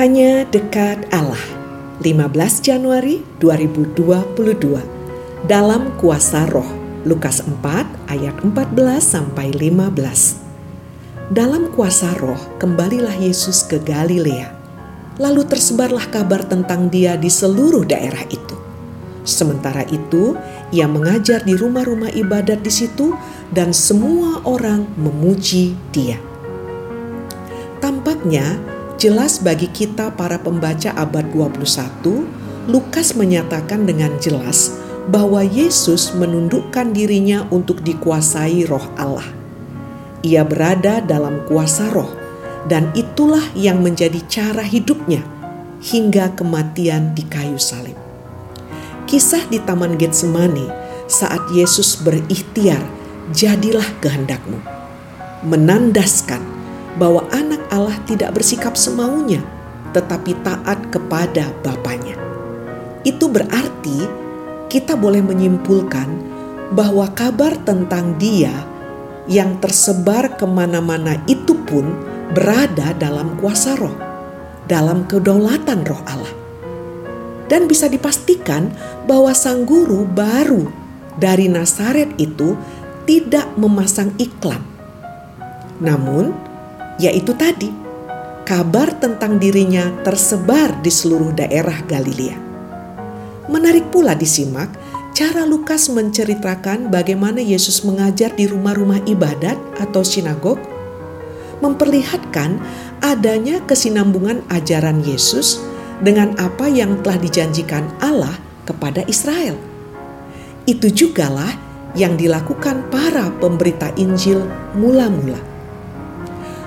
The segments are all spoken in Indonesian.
Hanya dekat Allah. 15 Januari 2022. Dalam kuasa Roh. Lukas 4 ayat 14 sampai 15. Dalam kuasa Roh, kembalilah Yesus ke Galilea. Lalu tersebarlah kabar tentang Dia di seluruh daerah itu. Sementara itu, ia mengajar di rumah-rumah ibadat di situ dan semua orang memuji Dia. Tampaknya jelas bagi kita para pembaca abad 21, Lukas menyatakan dengan jelas bahwa Yesus menundukkan dirinya untuk dikuasai roh Allah. Ia berada dalam kuasa roh dan itulah yang menjadi cara hidupnya hingga kematian di kayu salib. Kisah di Taman Getsemani saat Yesus berikhtiar, jadilah kehendakmu. Menandaskan bahwa anak Allah tidak bersikap semaunya, tetapi taat kepada Bapaknya. Itu berarti kita boleh menyimpulkan bahwa kabar tentang dia yang tersebar ke mana-mana itu pun berada dalam kuasa roh, dalam kedaulatan roh Allah. Dan bisa dipastikan bahwa sang guru baru dari Nazaret itu tidak memasang iklan. Namun, yaitu tadi kabar tentang dirinya tersebar di seluruh daerah Galilea. Menarik pula disimak cara Lukas menceritakan bagaimana Yesus mengajar di rumah-rumah ibadat atau sinagog, memperlihatkan adanya kesinambungan ajaran Yesus dengan apa yang telah dijanjikan Allah kepada Israel. Itu jugalah yang dilakukan para pemberita Injil mula-mula.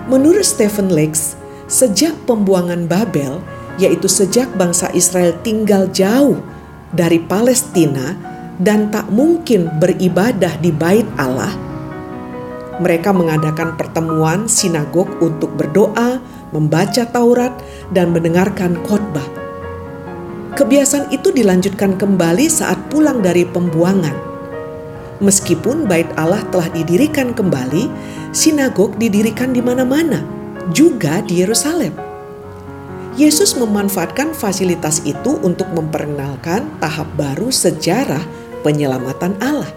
Menurut Stephen Lex, sejak pembuangan Babel, yaitu sejak bangsa Israel tinggal jauh dari Palestina dan tak mungkin beribadah di bait Allah, mereka mengadakan pertemuan sinagog untuk berdoa, membaca Taurat, dan mendengarkan khotbah. Kebiasaan itu dilanjutkan kembali saat pulang dari pembuangan Meskipun bait Allah telah didirikan kembali, sinagog didirikan di mana-mana, juga di Yerusalem. Yesus memanfaatkan fasilitas itu untuk memperkenalkan tahap baru sejarah penyelamatan Allah.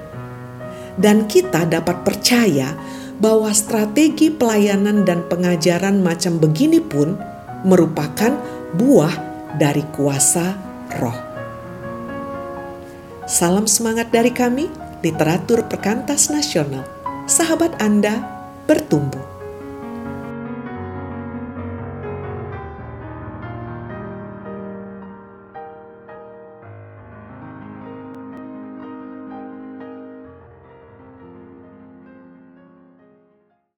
Dan kita dapat percaya bahwa strategi pelayanan dan pengajaran macam begini pun merupakan buah dari kuasa roh. Salam semangat dari kami literatur perkantas nasional, sahabat Anda bertumbuh.